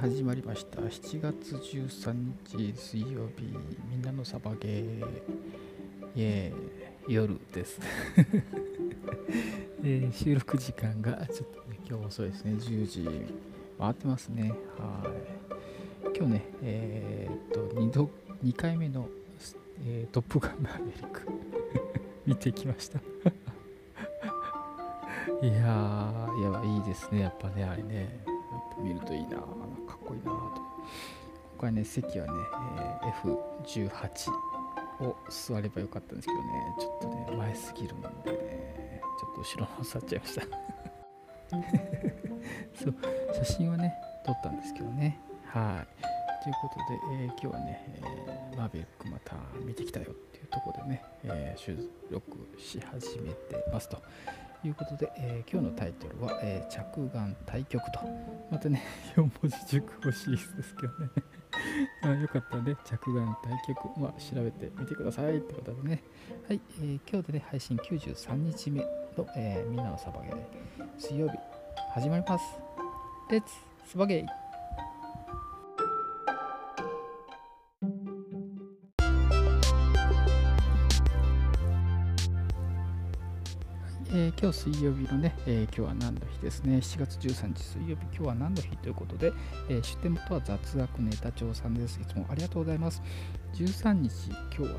始まりました。7月13日水曜日みんなのサバゲー。イエー夜です、えー収録時間がちょっと、ね、今日遅いですね。10時回ってますね。はい。今日ねえーっと 2, 度2回目の、えートップガンマーヴェリック。見てきました。いやーいやいいですね。やっぱねあれね。見るといいな。かっこいいなと。今回ね席はね、えー F18 を座ればよかったんですけどね。ちょっとね前すぎるもんでね。ちょっと後ろの方座っちゃいました。そう写真はね撮ったんですけどね。はい。ということで、えー今日はね、えーマーベックまた見てきたよっていうとこでね、えー収録し始めてますと。ということで、えー今日のタイトルは、えー着眼対局と。またね、4文字熟語シリーズですけどね。あよかったらね、着眼対局、まあ、調べてみてくださいってことでね。はい、えー今日でね、配信93日目の、えーみんなのサバゲー、水曜日、始まります。レッツサバゲー今日水曜日のね、えー今日は何の日ですね、7月13日水曜日、今日は何の日ということで、えー出店元は雑学ネタ帳さんです。いつもありがとうございます。13日、今日はね、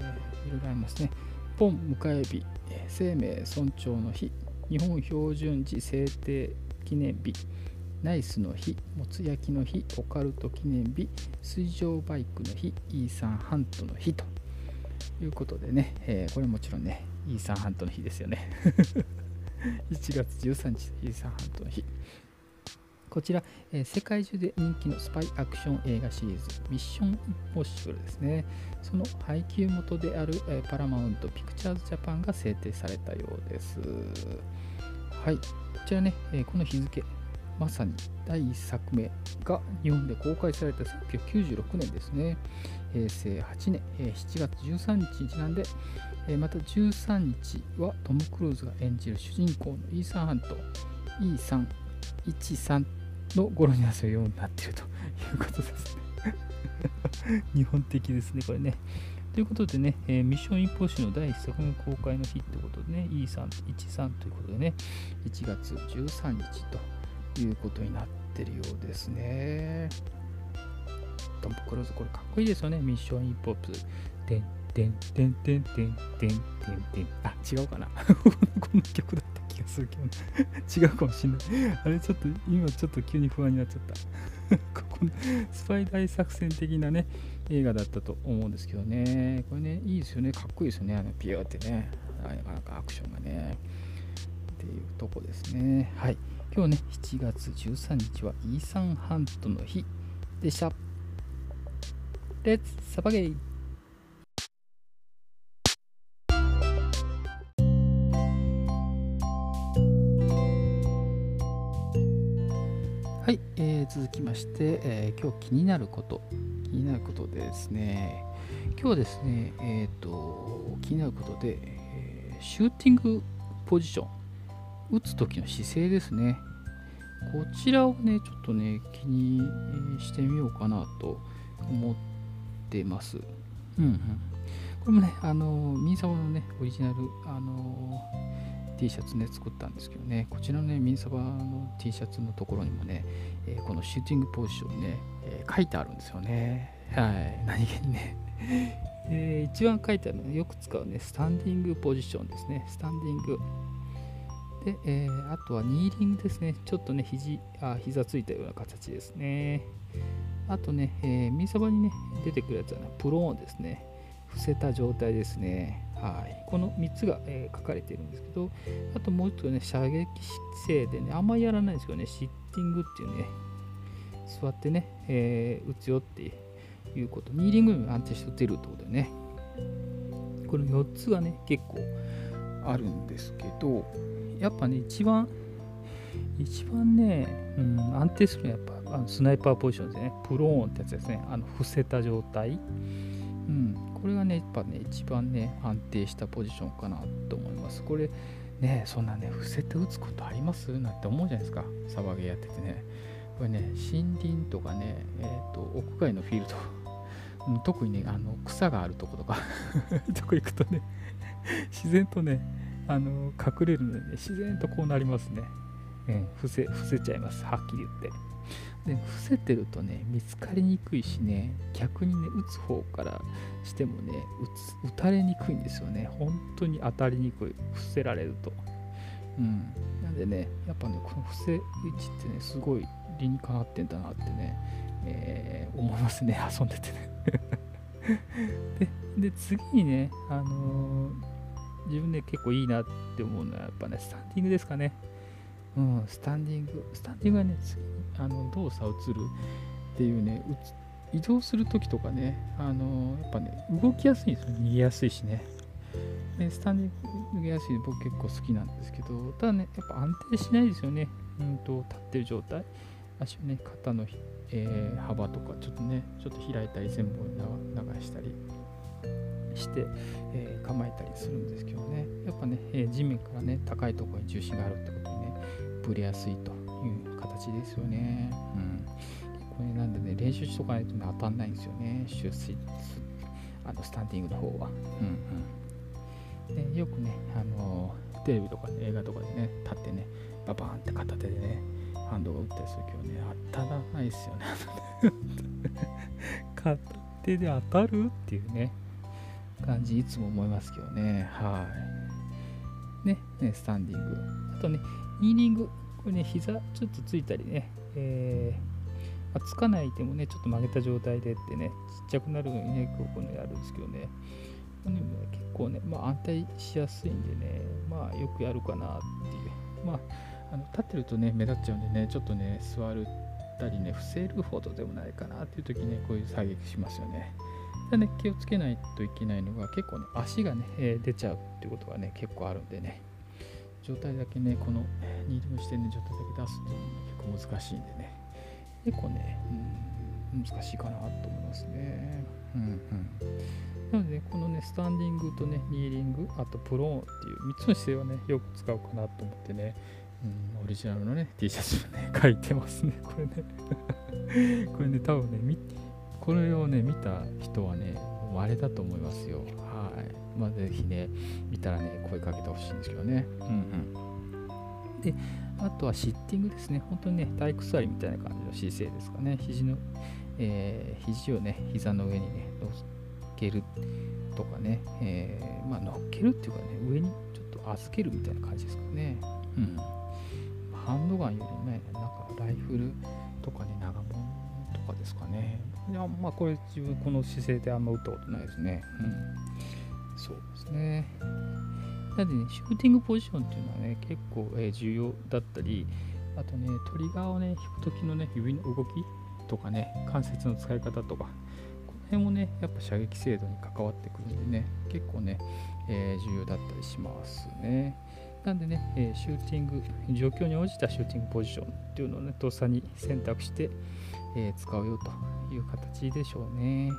えーいろいろありますね。ポン迎え日、生命尊重の日、日本標準時制定記念日、ナイスの日、もつ焼きの日、オカルト記念日、水上バイクの日、イーサンハントの日ということでね、えーこれもちろんね、イーサンハントの日ですよね。1月13日、イーサンハントの日。こちら、えー世界中で人気のスパイアクション映画シリーズ、ミッション・インポッシブルですね。その配給元である、えーパラマウント・ピクチャーズ・ジャパンが制定されたようです。はい、こちらね、えーこの日付、まさに第1作目が日本で公開された1996年ですね。平成8年、7月13日にちなんで、また13日はトム・クルーズが演じる主人公のイーサン・ハント E313 の頃にはそういうようになっているということですね。日本的ですね、これね。ということでね、えーミッション・インポッシブルの第1作目公開の日ということでね、E313 ということでね、1月13日ということになってるようですね。トム・クルーズ、これかっこいいですよね、ミッション・インポップス。てんてんてんてんてんてんてんてん。あ、違うかな この曲だった気がするけど、違うかもしれない。あれ、ちょっと今ちょっと急に不安になっちゃった。ここスパイ大作戦的なね、映画だったと思うんですけどね。これね、いいですよね。かっこいいですよね。あのピューってね。なかなかアクションがね。っていうとこですね。はい。今日ね、7月13日はイーサンハントの日。でした。レッツサバゲイはい、えー続きまして、えー今日気になること。気になることでですね。今日はですねえっ、と気になることで、えーシューティングポジション。打つ時の姿勢ですね。こちらをねちょっとね気にえーしてみようかなと思ってます。うんうん。これもねあのミンサバのねオリジナルあの T シャツね作ったんですけどね。こちらのねミンサバの T シャツのところにもね、えーこのシューティングポジションね、えー書いてあるんですよね。はい。何気にね。えー一番書いてあるのはよく使うねスタンディングポジションですね。スタンディングで、えーあとはニーリングですね。ちょっとね肘あ膝ついたような形ですね。あとね、えーミサバにね出てくるやつはねプローンですね。伏せた状態ですね。はい、この3つが、えー書かれているんですけど、あともう一つね、射撃姿勢でね、あんまりやらないんですけどね、シッティングっていうね、座ってね、えー打つよっていうこと、ニーリングにも安定して打てるってことでね、この4つがね、結構あるんですけど、やっぱね、一番、一番ね、うん、安定するのはやっぱあのスナイパーポジションですね、プローンってやつですね、あの伏せた状態。うん、これがね、やっぱね、一番ね、安定したポジションかなと思います。これ、ね、そんなね、伏せて打つことあります？なんて思うじゃないですか、サバゲーやっててね。これね、森林とかね、えーと、屋外のフィールド、特にね、あの草があるとことか。とこ行くとね、自然とね、あの隠れるのでね、自然とこうなりますね。うん、伏せ伏せちゃいます、はっきり言って。で伏せてるとね見つかりにくいしね逆にね打つ方からしてもね打たれにくいんですよね。本当に当たりにくい。伏せられると。うん。なんでねやっぱねこの伏せ位置ってねすごい理にかなってんだなってね、えー、思いますね。遊んでてね。で次にねあのー、自分ね結構いいなって思うのはやっぱねスタンディングですかねうん、スタンディング、スタンディングはね、あの動作移るっていうね、移動するときとかね、あのやっぱね、動きやすいんですよ、逃げやすいしね。でスタンディング逃げやすい僕結構好きなんですけど、ただね、やっぱ安定しないですよね。うんと、立ってる状態。足をね、肩の、えー、幅とか、ちょっとね、ちょっと開いたり、全部流したりして、えー、構えたりするんですけどね、やっぱね、えー、地面からね、高いところに重心があるってことにね、ぶれやすいという形ですよね。うん、これなんでね、練習しとかないと、ね、当たんないんですよね、出水あのスタンディングの方は。うんうん、でよくね、あのテレビとか、ね、映画とかでね、立ってね、ババーンって片手でね、ハンドが打ったりするけどね、当たらないですよね。片手で当たるっていうね、感じいつも思いますけどね。はい。ね、ねスタンディング。あとね、ニーリング、これね、膝ちょっとついたりね、えー、まあ、つかないでもね、ちょっと曲げた状態でってね、ちっちゃくなるようにね、こういうのやるんですけどね、ね結構ね、まあ、安定しやすいんでね、まあよくやるかなっていう。まあ、あの立ってるとね、目立っちゃうんでね、ちょっとね、座るたりね、伏せるほどでもないかなっていう時にね、こういう作撃しますよね。でね、気をつけないといけないのが結構ね、足がね、え、出ちゃうっていうことがね、結構あるんでね、状態だけね、このニールの視点で状態だけ出すっていうのが結構難しいんでね、結構ね、うん、難しいかなと思いますね。うんうん、なので、ね、このね、スタンディングとね、ニーリング、あとプローンっていう3つの姿勢はね、よく使うかなと思ってね、うん、オリジナルのね、T シャツをね、書いてますね、これね。これね、多分ね、これをね、見た人はね、あれだと思いますよ。はい。まあ、ぜひね、見たらね、声かけてほしいんですけどね。うんうん。で、あとはシッティングですね。本当にね、体育座りみたいな感じの姿勢ですかね。肘の、えー、肘をね、膝の上にね、乗っけるとかね、えー、まあ、乗っけるっていうかね、上にちょっと預けるみたいな感じですかね。うん。ハンドガンよりね、なんかライフルとかね、長物とかですかね。いやまあ、これ自分この姿勢であんま打ったことないですね。うんそうですね。なんでね、シューティングポジションっていうのはね、結構、えー、重要だったり、あとね、トリガーをね、引くときのね、指の動きとかね、関節の使い方とか、この辺もね、やっぱ射撃精度に関わってくるんでね、結構ね、えー、重要だったりしますね。なんでね、えー、シューティング、状況に応じたシューティングポジションっていうのをね、とっさに選択して、えー、使うよという形でしょうね。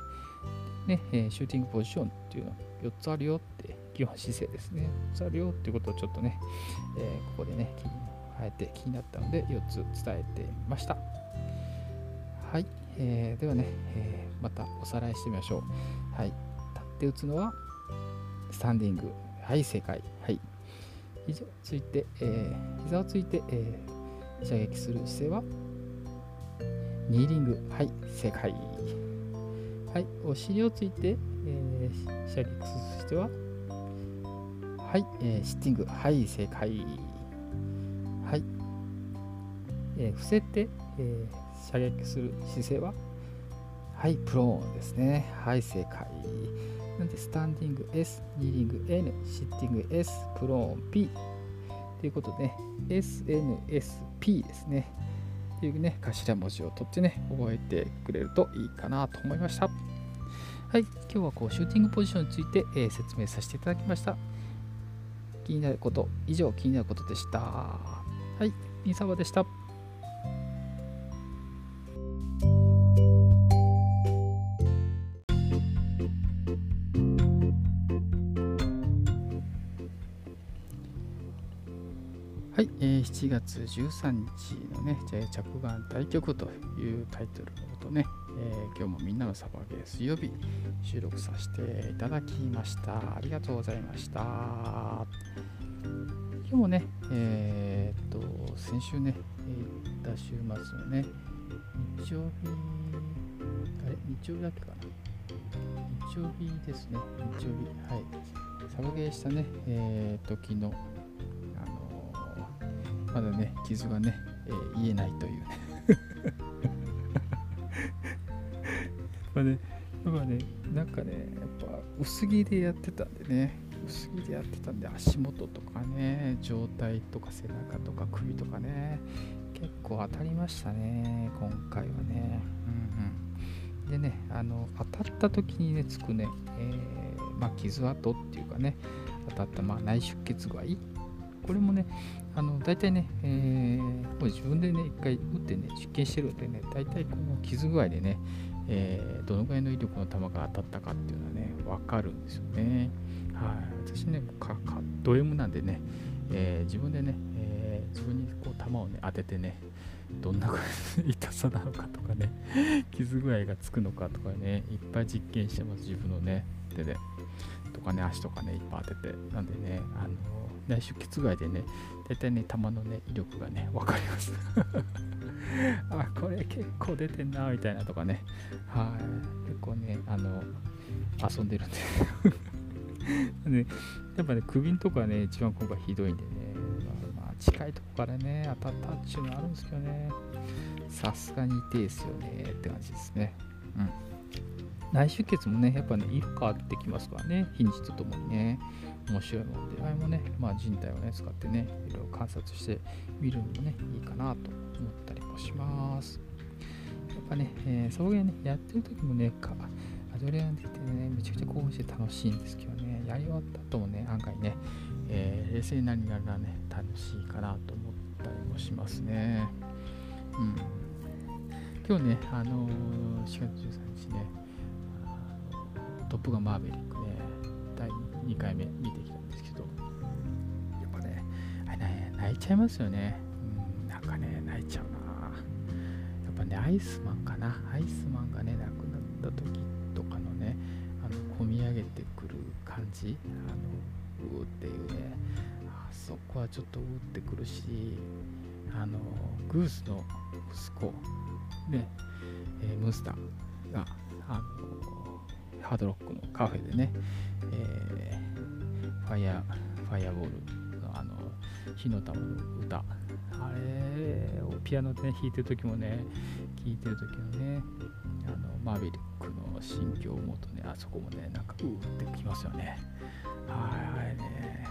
ね、えー、シューティングポジションっていうのは4つあるよって基本姿勢ですね。4つあるよっていうことをちょっとね、えー、ここでねあえて気になったので4つ伝えてみました。はい、えー、ではね、えー、またおさらいしてみましょう。はい。立って打つのはスタンディング。はい正解。はい。肘をついて、えー、膝をついて、えー、射撃する姿勢はニーリング。はい正解。はい、お尻をついて、えー、シャリックスしては、はい、えー、シッティング、はい、正解。はい、えー、伏せて、えー、射撃する姿勢は、はい、プローンですね。はい、正解。なんで、スタンディング。S、ニーリング。N、シッティング。S、プローン。P ということで、SNSP ですね。っていうね、頭文字を取ってね、覚えてくれるといいかなと思いました。はい、今日はこうシューティングポジションについて、えー、説明させていただきました。気になること、以上気になることでした。はい、みさわでした。はい、えー、7月13日のね、じゃ着眼対局というタイトルのことね、えー、今日もみんなのサバゲー水曜日収録させていただきました。ありがとうございました。今日もね、えー、っと、先週ね、行った週末のね、日曜日、あれ、日曜日だっけかな日曜日ですね、日曜日、はい。サバゲーしたね、えー、時のまだね、傷がね、えー、癒えないという ね。まあね、やっぱね、なんかね、やっぱ薄着でやってたんでね、薄着でやってたんで、足元とかね、上体とか背中とか首とかね、結構当たりましたね、今回はね。うんうん、でね、あの当たった時にね、つくね、えー、まあ、傷跡っていうかね、当たった、まあ、内出血具合これもね、あの大体ね、えー、もう自分でね、一回打ってね、実験してるんでね、大体この傷具合でね、えー、どのぐらいの威力の弾が当たったかっていうのはね、わかるんですよね。はい。私ね、かかド M なんでね、えー、自分でね、えー、自分にこう弾をね、当ててね、どんな痛さなのかとかね、傷具合がつくのかとかね、いっぱい実験してます、自分のね、手で。かね、足とかね、いっぱい当てて。なんでね、あの内出血外でね、大体ね、弾のね、威力がね、分かります あ、これ結構出てんな、みたいなとかね。はい。結構ね、あの、遊んでるんで ね、やっぱね、首んとこはね、一番今回ひどいんでね、まあ、まあ、近いとこからね、当たったっていうのあるんですけどね、さすがに痛いですよね、って感じですね。うん。内出血もね、やっぱね、色変わってきますからね、日にちとともにね。面白いので、あれもね、まあ、人体をね、使ってね、いろいろ観察してみるのもね、いいかなと思ったりもします。やっぱね、えー、草原ね、やってる時もね、かアドレナリン出てね、めちゃくちゃ興奮して楽しいんですけどね、やり終わった後もね、案外ね、えー、冷静になりながらね、楽しいかなと思ったりもしますね。うん。今日ね、あのー、4月13日ね、トップガンマーベリックね、第2回目見てきたんですけど、やっぱね、あれね泣いちゃいますよね。うん、なんかね、泣いちゃうな。やっぱね、アイスマンかな。アイスマンがね、亡くなった時とかのね、あの、込み上げてくる感じ、あの、うーっていうね、あそこはちょっとうーってくるし、あの、グースの息子、ね、えー、ムースターが、あの、ハードロックのカフェでね、えー、ファイヤー、ファイヤーボールのあの、火の玉の歌、あれをピアノで、ね、弾いてる時もね、聴いてる時のね、あの、マーヴェリックの心境を思うとね、あそこもね、なんかうーってきますよね。はい、あれね、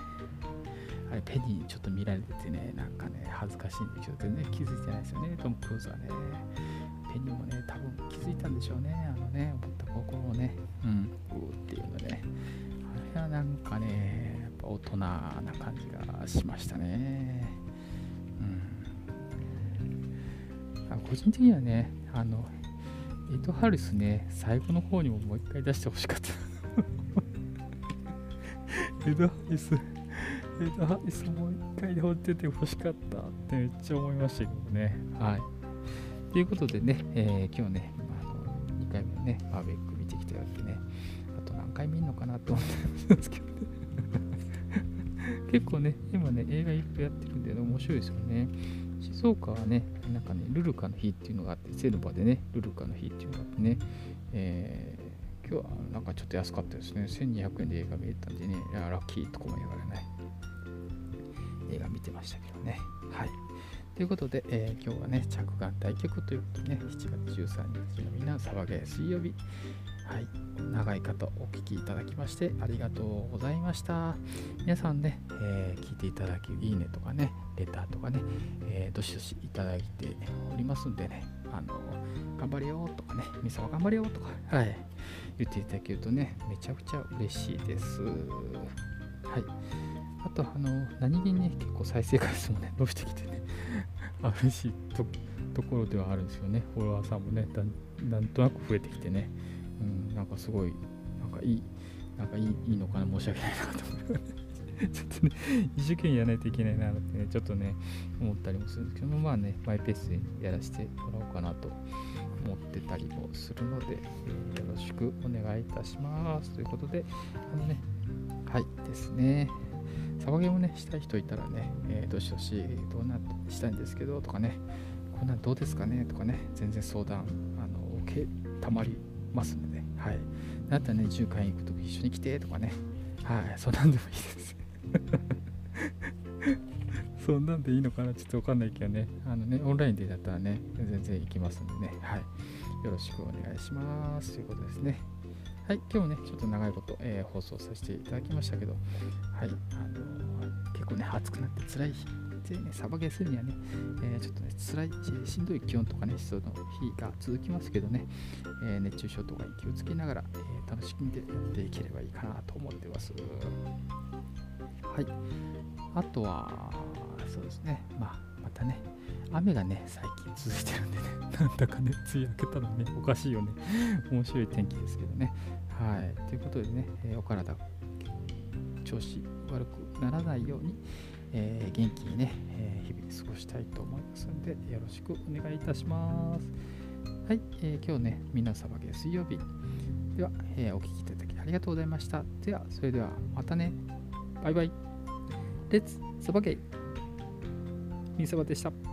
あれペニーにちょっと見られててね、なんかね、恥ずかしいんだけど、全然気づいてないですよね、トム・クルーズはね。ペニーもね、多分気づいたんでしょうね、あのね、思った心をね、うん、うーっていうのね。あれはなんかね、やっぱ大人な感じがしましたね。うん。あ個人的にはね、あの、エイト・ハリスね、最後の方にももう一回出してほしかった。エイト・ハリス、エイト・ハリスもう一回で放っててほしかったってめっちゃ思いましたけどね。はい。ということでね、えー、今日ね、あの2回目のね、バーベキュー見てね、あと何回見るのかなと思ってるんですけどね。結構ね、今ね、映画いっぱいやってるんで、ね、面白いですよね。静岡はね、なんかね、ルルカの日っていうのがあって、セルバでね、ルルカの日っていうのがあってね、えー、今日はなんかちょっと安かったですね。1200円で映画見れたんでね、ラッキーとかも言われない。映画見てましたけどね。はい。ということで、えー、今日はね、着眼対局ということでね、7月13日のみんな騒げ水曜日。はい、長い方お聞きいただきましてありがとうございました。皆さんね、えー、聞いていただき、いいねとかね、レターとかね、えー、どしどしいただいておりますんでね、あの、頑張れよとかね、みさは頑張れよとか、はい、言っていただけるとね、めちゃくちゃ嬉しいです。はい。あと、あの、何気にね、結構再生回数もね、伸びてきてね、嬉しいとところではあるんですよね。フォロワーさんもね、なんとなく増えてきてね、うん、なんかすごい、なんかいい、なんかいいいいのかな、申し訳ないなと思 ちょっとね、一生懸命やらないといけないなってね、ちょっとね、思ったりもするんですけどまあね、マイペースでやらせてもらおうかなと思ってたりもするので、よろしくお願いいたします。ということで、あのね、はいですね。サバゲーもね、したい人いたらね、えー、どしどし、どうなしたいんですけどとかね、こんなんどうですかねとかね、全然相談、あの、OK、たまりますので、はい。だったらね、10回行くとき一緒に来てとかね、はい、そんなんでもいいです。そんなんでいいのかなちょっとわかんないけどね、あのね、オンラインでだったらね、全然行きますんでね、はい。よろしくお願いします。ということですね。はい、今日ね、ちょっと長いこと、えー、放送させていただきましたけど、はい、あのー、結構ね、暑くなって辛い日でね、サバゲーするにはね、えー、ちょっとね、辛いし、しんどい気温とかね、湿度の日が続きますけどね、え熱中症とかに気をつけながら、え楽しみでやっていければいいかなと思ってます。はい。あとは、そうですね、まあ、またね、雨がね、最近続いてるんでね、なんだかね、梅雨明けたらね、おかしいよね。面白い天気ですけどね。はい。ということでね、えー、お体、調子悪くならないように、えー、元気にね、えー、日々過ごしたいと思いますので、よろしくお願いいたします。はい、えー、今日ね、皆様月水曜日。では、えー、お聴きいただきありがとうございました。では、それではまたね。バイバイ。レッツサバゲイ。みさばでした。